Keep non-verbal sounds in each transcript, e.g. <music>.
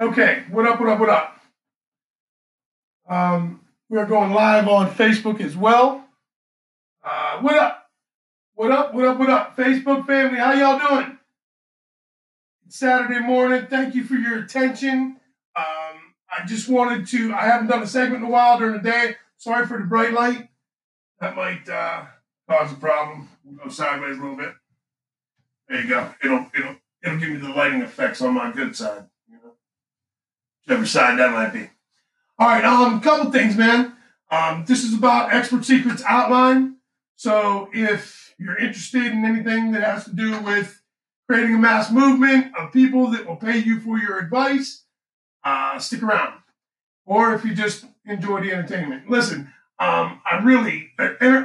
Okay, what up, what up, what up? Um, we are going live on Facebook as well. Uh, what up? What up, what up, what up? Facebook family, how y'all doing? It's Saturday morning. Thank you for your attention. Um, I just wanted to, I haven't done a segment in a while during the day. Sorry for the bright light. That might uh, cause a problem. We'll go sideways a little bit. There you go. It'll it'll it'll give me the lighting effects on my good side. Whichever side that might be. All right. Um, a couple things, man. Um, this is about Expert Secrets Outline. So if you're interested in anything that has to do with creating a mass movement of people that will pay you for your advice, uh, stick around. Or if you just enjoy the entertainment, listen. Um, I really uh, uh,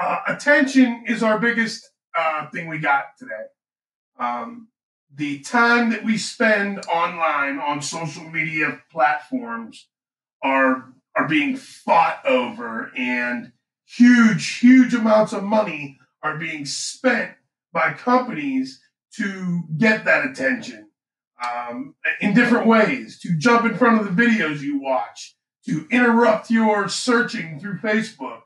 uh, attention is our biggest uh, thing we got today. Um, the time that we spend online on social media platforms are are being fought over, and huge, huge amounts of money are being spent by companies to get that attention um, in different ways, to jump in front of the videos you watch, to interrupt your searching through Facebook,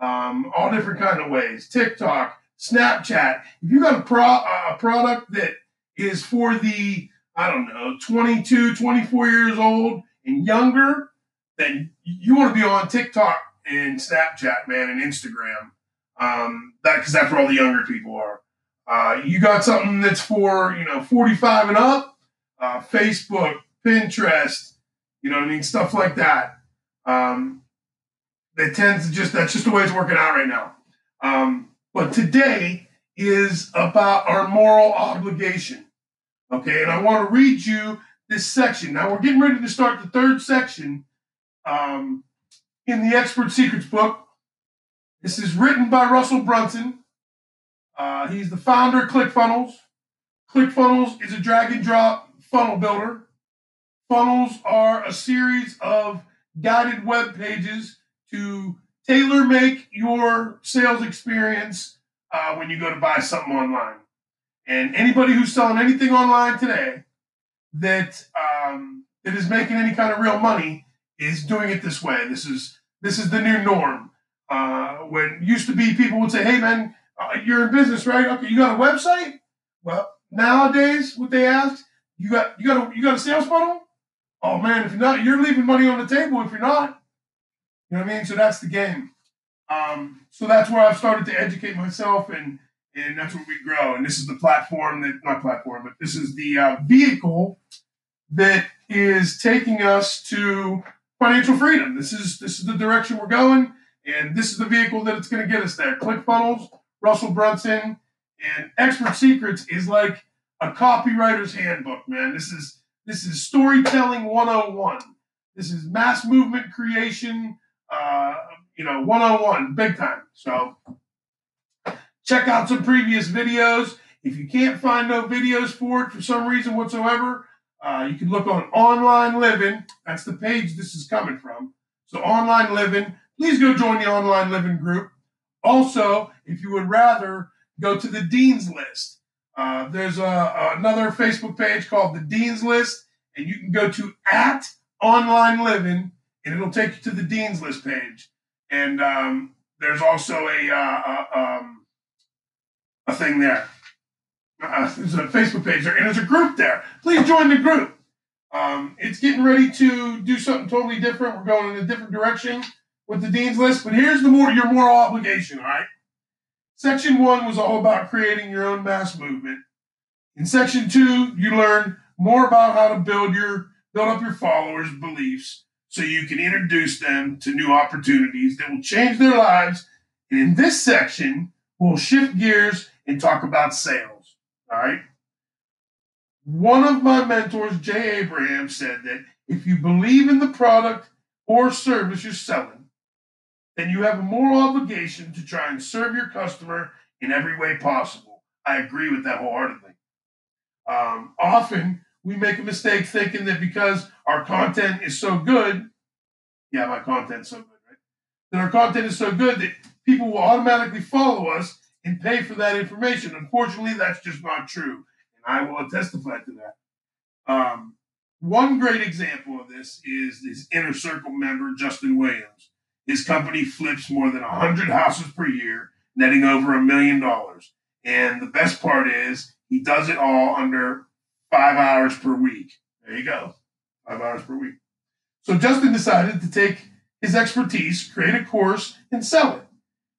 um, all different kind of ways, TikTok, Snapchat. If you've got a, pro, a product that is for the, I don't know, 22, 24 years old and younger, then you want to be on TikTok and Snapchat, man, and Instagram. Um, that because that's where all the younger people are. Uh, you got something that's for you know 45 and up, uh, Facebook, Pinterest, you know what I mean, stuff like that. Um, that tends to just that's just the way it's working out right now. Um, but today is about our moral obligation. Okay, and I want to read you this section. Now we're getting ready to start the third section um, in the Expert Secrets book. This is written by Russell Brunson. Uh, he's the founder of ClickFunnels. ClickFunnels is a drag and drop funnel builder. Funnels are a series of guided web pages to tailor make your sales experience uh, when you go to buy something online. And anybody who's selling anything online today that um, that is making any kind of real money is doing it this way. This is this is the new norm. Uh, when used to be people would say, "Hey man, uh, you're in business, right? Okay, you got a website." Well, nowadays, what they ask, you got you got a you got a sales funnel? Oh man, if you're not, you're leaving money on the table. If you're not, you know what I mean? So that's the game. Um, so that's where I've started to educate myself, and and that's where we grow. And this is the platform that not platform, but this is the uh, vehicle that is taking us to financial freedom. This is this is the direction we're going, and this is the vehicle that it's going to get us there. ClickFunnels, Russell Brunson, and Expert Secrets is like a copywriter's handbook, man. This is this is storytelling 101. This is mass movement creation uh, you know, one on one, big time. So check out some previous videos. If you can't find no videos for it for some reason whatsoever, uh, you can look on Online Living. That's the page this is coming from. So, Online Living, please go join the Online Living group. Also, if you would rather, go to the Dean's List. Uh, there's a, another Facebook page called the Dean's List, and you can go to at Online Living and it'll take you to the dean's list page. And um, there's also a uh, um, a thing there. Uh, there's a Facebook page there, and there's a group there. Please join the group. Um, it's getting ready to do something totally different. We're going in a different direction with the dean's list. But here's the more your moral obligation. All right. Section one was all about creating your own mass movement. In section two, you learn more about how to build your build up your followers' beliefs so you can introduce them to new opportunities that will change their lives. And in this section, we'll shift gears and talk about sales. All right. One of my mentors, Jay Abraham, said that if you believe in the product or service you're selling, then you have a moral obligation to try and serve your customer in every way possible. I agree with that wholeheartedly. Um, often, we make a mistake thinking that because our content is so good, yeah, my content's so good, right? That our content is so good that people will automatically follow us and pay for that information. Unfortunately, that's just not true. And I will testify to that. Um, One great example of this is this inner circle member, Justin Williams. His company flips more than 100 houses per year, netting over a million dollars. And the best part is he does it all under five hours per week. There you go, five hours per week. So Justin decided to take his expertise, create a course, and sell it.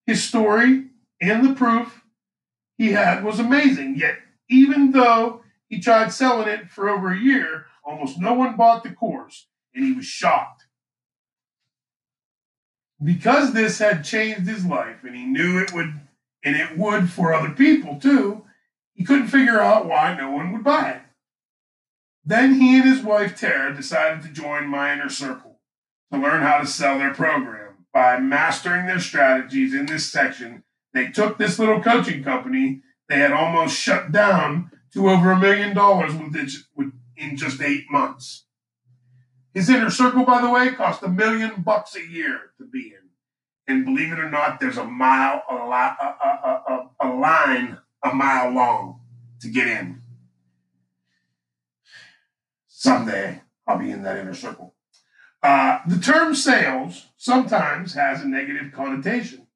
His story and the proof he had was amazing. Yet, even though he tried selling it for over a year, almost no one bought the course, and he was shocked. Because this had changed his life, and he knew it would, and it would for other people too, he couldn't figure out why no one would buy it. Then he and his wife Tara decided to join my inner circle to learn how to sell their program. By mastering their strategies in this section, they took this little coaching company they had almost shut down to over a million dollars in just eight months. His inner circle, by the way, cost a million bucks a year to be in. And believe it or not, there's a mile, a, a, a, a line a mile long to get in. Someday I'll be in that inner circle. Uh, the term sales sometimes has a negative connotation.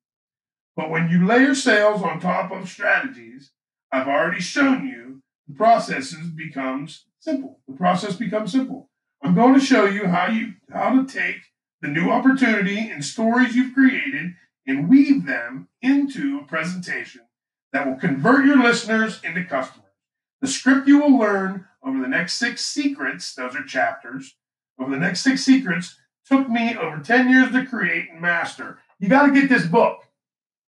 But when you layer sales on top of strategies, I've already shown you the processes becomes simple. The process becomes simple. I'm going to show you how you how to take the new opportunity and stories you've created and weave them into a presentation that will convert your listeners into customers. The script you will learn over the next six secrets, those are chapters, over the next six secrets took me over 10 years to create and master. You got to get this book.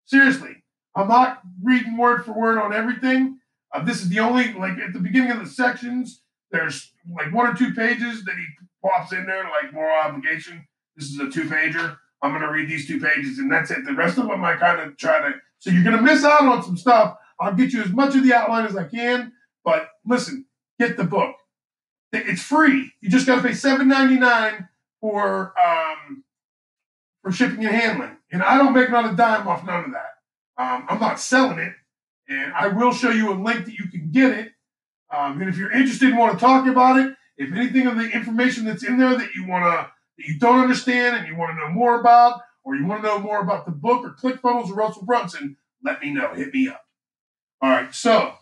Seriously. I'm not reading word for word on everything. Uh, this is the only, like at the beginning of the sections, there's like one or two pages that he pops in there, like moral obligation. This is a two pager. I'm going to read these two pages and that's it. The rest of them I kind of try to, so you're going to miss out on some stuff. I'll get you as much of the outline as I can, but listen, get the book. It's free. You just got to pay $7.99 for um, for shipping and handling, and I don't make not a dime off none of that. Um, I'm not selling it, and I will show you a link that you can get it. Um, and if you're interested and want to talk about it, if anything of the information that's in there that you want to that you don't understand and you want to know more about, or you want to know more about the book or ClickFunnels or Russell Brunson, let me know. Hit me up. All right, so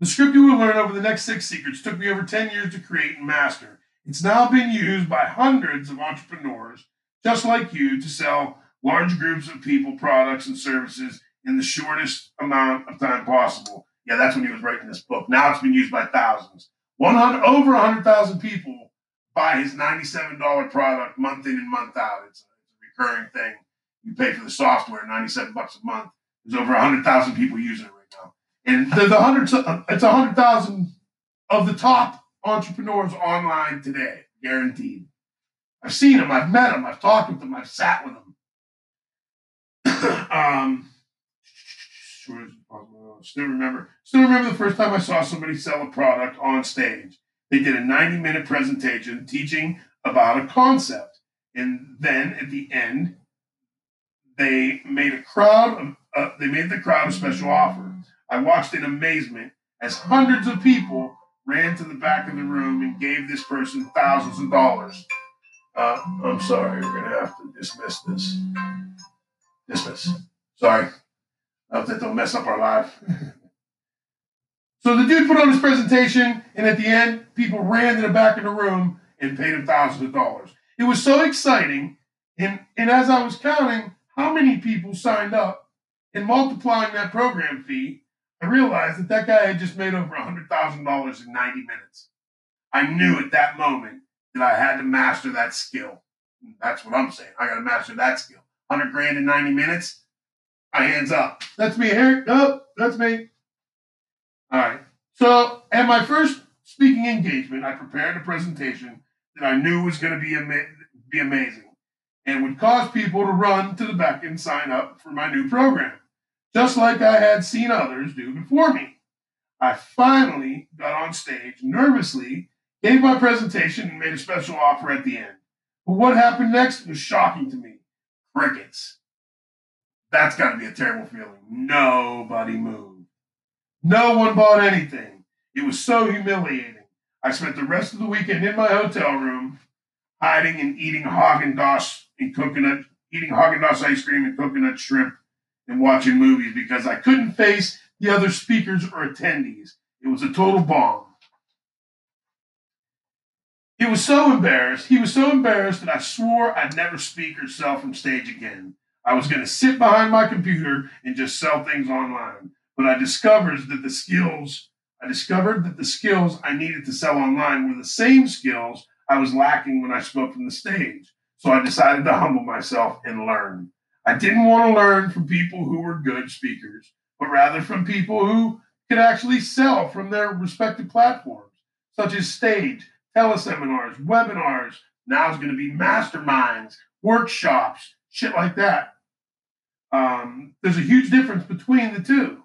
the script you will learn over the next six secrets took me over 10 years to create and master. It's now been used by hundreds of entrepreneurs just like you to sell large groups of people, products, and services in the shortest amount of time possible. Yeah, that's when he was writing this book. Now it's been used by thousands. 100, over 100,000 people buy his $97 product month in and month out. It's a, recurring thing. You pay for the software, 97 bucks a month. There's over 100,000 people using it right now. And the, the hundred, uh, it's a hundred thousand of the top entrepreneurs online today, guaranteed. I've seen them, I've met them, I've talked with them, I've sat with them. <coughs> um, still remember, still remember the first time I saw somebody sell a product on stage. They did a 90 minute presentation teaching about a concept. And then at the end, they made a crowd of, uh, they made the crowd a special offer. I watched in amazement as hundreds of people ran to the back of the room and gave this person thousands of dollars. Uh, I'm sorry, we're going to have to dismiss this. Dismiss. Sorry. I hope that don't mess up our life. so the dude put on his presentation, and at the end, people ran to the back of the room and paid him thousands of dollars. It was so exciting. And, and as I was counting how many people signed up and multiplying that program fee, I realized that that guy had just made over $100,000 in 90 minutes. I knew at that moment that I had to master that skill. That's what I'm saying. I got to master that skill. 100 grand in 90 minutes. My hands up. That's me, Eric. Oh, that's me. All right. So, at my first speaking engagement, I prepared a presentation that I knew was going to be, ama- be amazing and would cause people to run to the back and sign up for my new program just like I had seen others do before me. I finally got on stage nervously, gave my presentation, and made a special offer at the end. But what happened next was shocking to me. Crickets. That's got to be a terrible feeling. Nobody moved. No one bought anything. It was so humiliating. I spent the rest of the weekend in my hotel room, hiding and eating Haagen Dazs and coconut, eating Haagen Dazs ice cream and coconut shrimp, and watching movies because I couldn't face the other speakers or attendees. It was a total bomb. He was so embarrassed. He was so embarrassed that I swore I'd never speak or sell from stage again. I was going to sit behind my computer and just sell things online. But I discovered that the skills I discovered that the skills I needed to sell online were the same skills I was lacking when I spoke from the stage. So I decided to humble myself and learn. I didn't want to learn from people who were good speakers, but rather from people who could actually sell from their respective platforms, such as stage, teleseminars, webinars. Now it's going to be masterminds, workshops, shit like that. Um, there's a huge difference between the two.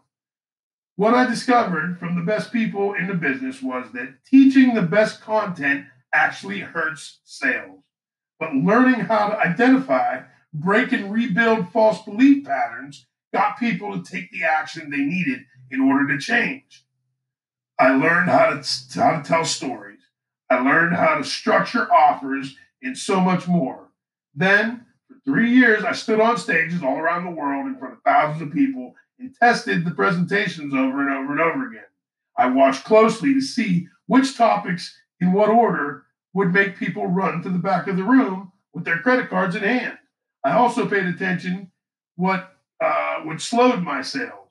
What I discovered from the best people in the business was that teaching the best content actually hurts sales. But learning how to identify, break, and rebuild false belief patterns got people to take the action they needed in order to change. I learned how to, how to tell stories. I learned how to structure offers and so much more. Then, for three years, I stood on stages all around the world in front of thousands of people and tested the presentations over and over and over again. I watched closely to see which topics in what order would make people run to the back of the room with their credit cards in hand. I also paid attention what uh, what slowed my sales.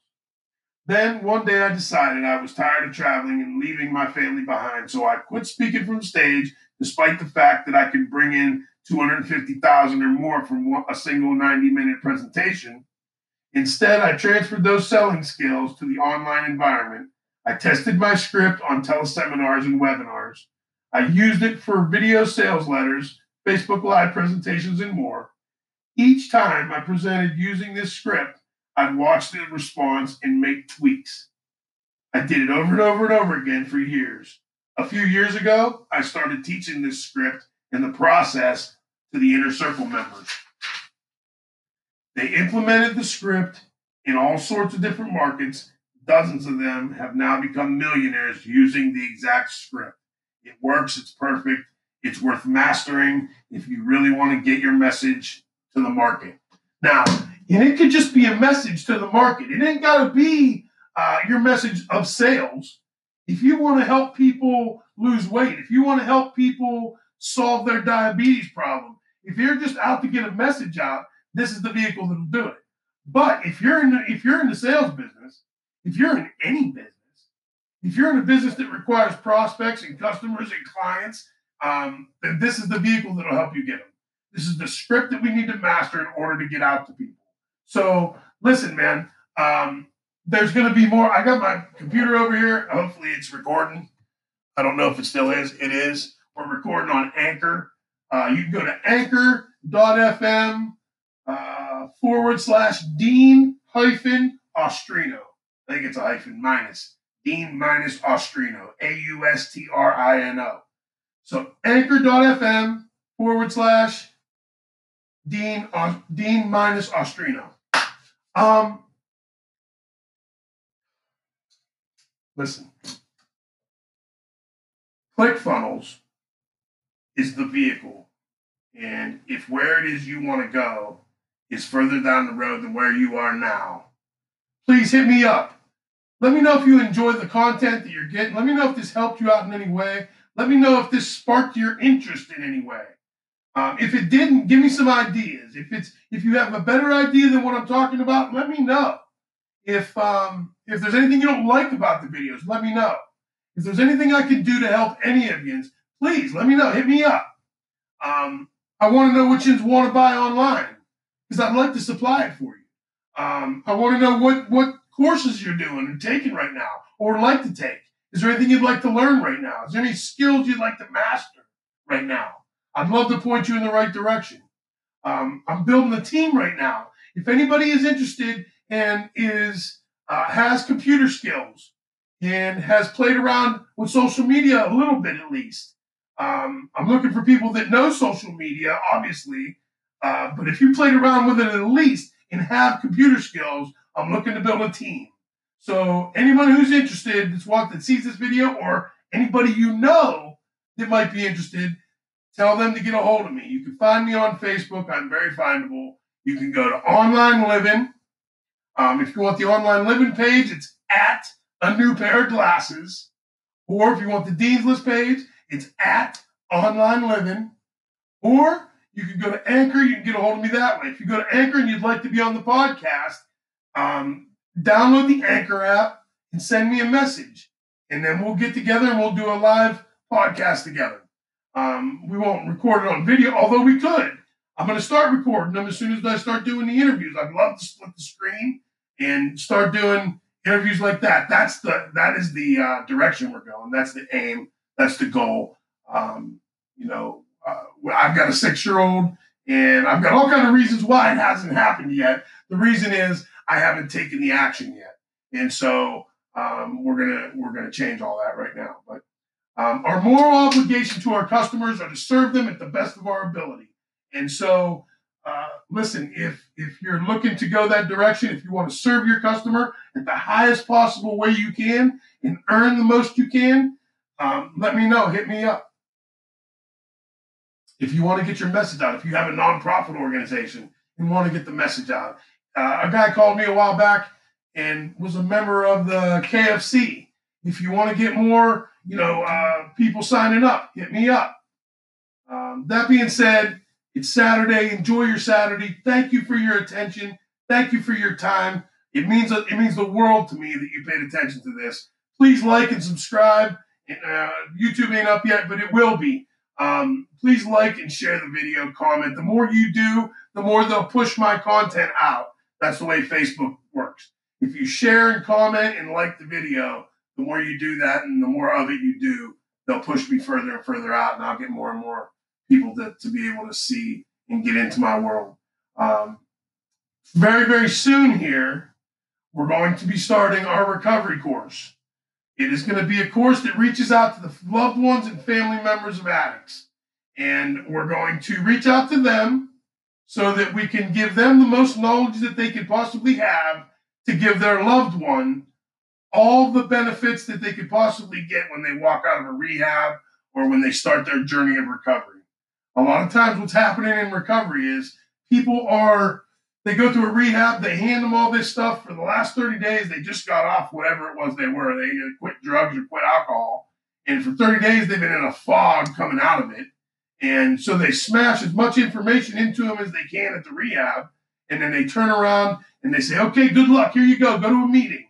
Then one day I decided I was tired of traveling and leaving my family behind, so I quit speaking from stage, despite the fact that I could bring in 250,000 or more from a single 90 minute presentation Instead, I transferred those selling skills to the online environment. I tested my script on teleseminars and webinars. I used it for video sales letters, Facebook Live presentations, and more. Each time I presented using this script, I'd watch the response and make tweaks. I did it over and over and over again for years. A few years ago, I started teaching this script and the process to the inner circle members. They implemented the script in all sorts of different markets. Dozens of them have now become millionaires using the exact script. It works, it's perfect, it's worth mastering if you really want to get your message to the market. Now, and it could just be a message to the market. It ain't got to be uh, your message of sales. If you want to help people lose weight, if you want to help people solve their diabetes problem, if you're just out to get a message out, this is the vehicle that'll do it. But if you're in the, if you're in the sales business, if you're in any business, if you're in a business that requires prospects and customers and clients, um, then this is the vehicle that'll help you get them. This is the script that we need to master in order to get out to people. So listen, man. Um, there's going to be more. I got my computer over here. Hopefully, it's recording. I don't know if it still is. It is. We're recording on Anchor. Uh, you can go to anchor.fm uh, forward slash Dean hyphen Austrino. I think it's a hyphen minus. Dean minus Austrino. A U S T R I N O. So anchor.fm forward slash Dean, uh, Dean minus Austrino. Um, listen, ClickFunnels is the vehicle. And if where it is you want to go is further down the road than where you are now, please hit me up. Let me know if you enjoy the content that you're getting. Let me know if this helped you out in any way. Let me know if this sparked your interest in any way. Um, if it didn't, give me some ideas. If it's if you have a better idea than what I'm talking about, let me know. If um, if there's anything you don't like about the videos, let me know. If there's anything I can do to help any of you, please let me know. Hit me up. Um, I want to know which ones want to buy online because I'd like to supply it for you. Um, I want to know what, what courses you're doing and taking right now or like to take. Is there anything you'd like to learn right now? Is there any skills you'd like to master right now? I'd love to point you in the right direction. Um, I'm building a team right now. If anybody is interested and is uh, has computer skills and has played around with social media a little bit at least, um, I'm looking for people that know social media, obviously, uh, but if you played around with it at least and have computer skills, I'm looking to build a team. So anyone who's interested that's walked that sees this video or anybody you know that might be interested, tell them to get a hold of me. You can find me on Facebook. I'm very findable. You can go to Online Living. Um, if you want the Online Living page, it's at a new pair of glasses. Or if you want the Dean's List page, it's at Online Living. Or you can go to Anchor. You can get a hold of me that way. If you go to Anchor and you'd like to be on the podcast, um, download the Anchor app and send me a message. And then we'll get together and we'll do a live podcast together. Um, we won't record it on video, although we could. I'm going to start recording them as soon as I start doing the interviews. I'd love to split the screen and start doing interviews like that. That's the that is the uh, direction we're going. That's the aim. That's the goal. Um, you know, uh, I've got a six year old, and I've got all kind of reasons why it hasn't happened yet. The reason is I haven't taken the action yet, and so um, we're gonna we're gonna change all that right now. But um, our moral obligation to our customers are to serve them at the best of our ability. And so, uh, listen, if if you're looking to go that direction, if you want to serve your customer at the highest possible way you can and earn the most you can, um, let me know. Hit me up. If you want to get your message out, if you have a nonprofit organization and want to get the message out, uh, a guy called me a while back and was a member of the KFC. If you want to get more, you know, uh, people signing up, hit me up. Um, that being said, it's Saturday. Enjoy your Saturday. Thank you for your attention. Thank you for your time. It means it means the world to me that you paid attention to this. Please like and subscribe. Uh, YouTube ain't up yet, but it will be. Um, please like and share the video. Comment. The more you do, the more they'll push my content out. That's the way Facebook works. If you share and comment and like the video, the more you do that and the more of it you do, they'll push me further and further out, and I'll get more and more people to, to be able to see and get into my world. Um, very, very soon here, we're going to be starting our recovery course. It is going to be a course that reaches out to the loved ones and family members of addicts. And we're going to reach out to them so that we can give them the most knowledge that they could possibly have to give their loved one all the benefits that they could possibly get when they walk out of a rehab or when they start their journey of recovery. A lot of times, what's happening in recovery is people are they go through a rehab, they hand them all this stuff for the last 30 days, they just got off whatever it was they were. They quit drugs or quit alcohol. And for 30 days, they've been in a fog coming out of it. And so they smash as much information into them as they can at the rehab. And then they turn around and they say, okay, good luck. Here you go. Go to a meeting.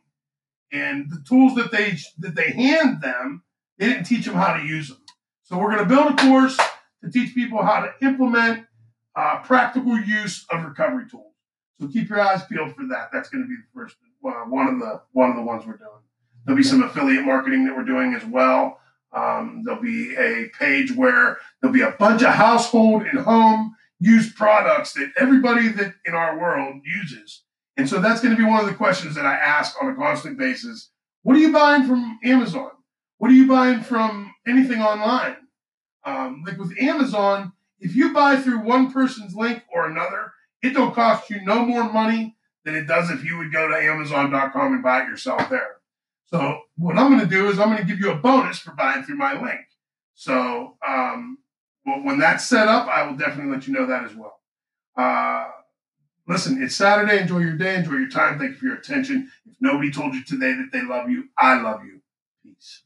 And the tools that they that they hand them, they didn't teach them how to use them. So we're going to build a course to teach people how to implement uh, practical use of recovery tools. So keep your eyes peeled for that. That's going to be the first uh, one of the one of the ones we're doing. There'll be some affiliate marketing that we're doing as well. Um, there'll be a page where there'll be a bunch of household and home used products that everybody that in our world uses. And so that's going to be one of the questions that I ask on a constant basis. What are you buying from Amazon? What are you buying from anything online? Um, like with Amazon, if you buy through one person's link or another, it don't cost you no more money than it does if you would go to Amazon.com and buy it yourself there. So what I'm going to do is I'm going to give you a bonus for buying through my link. So um, when that's set up, I will definitely let you know that as well. Uh, listen, it's Saturday. Enjoy your day. Enjoy your time. Thank you for your attention. If nobody told you today that they love you, I love you. Peace.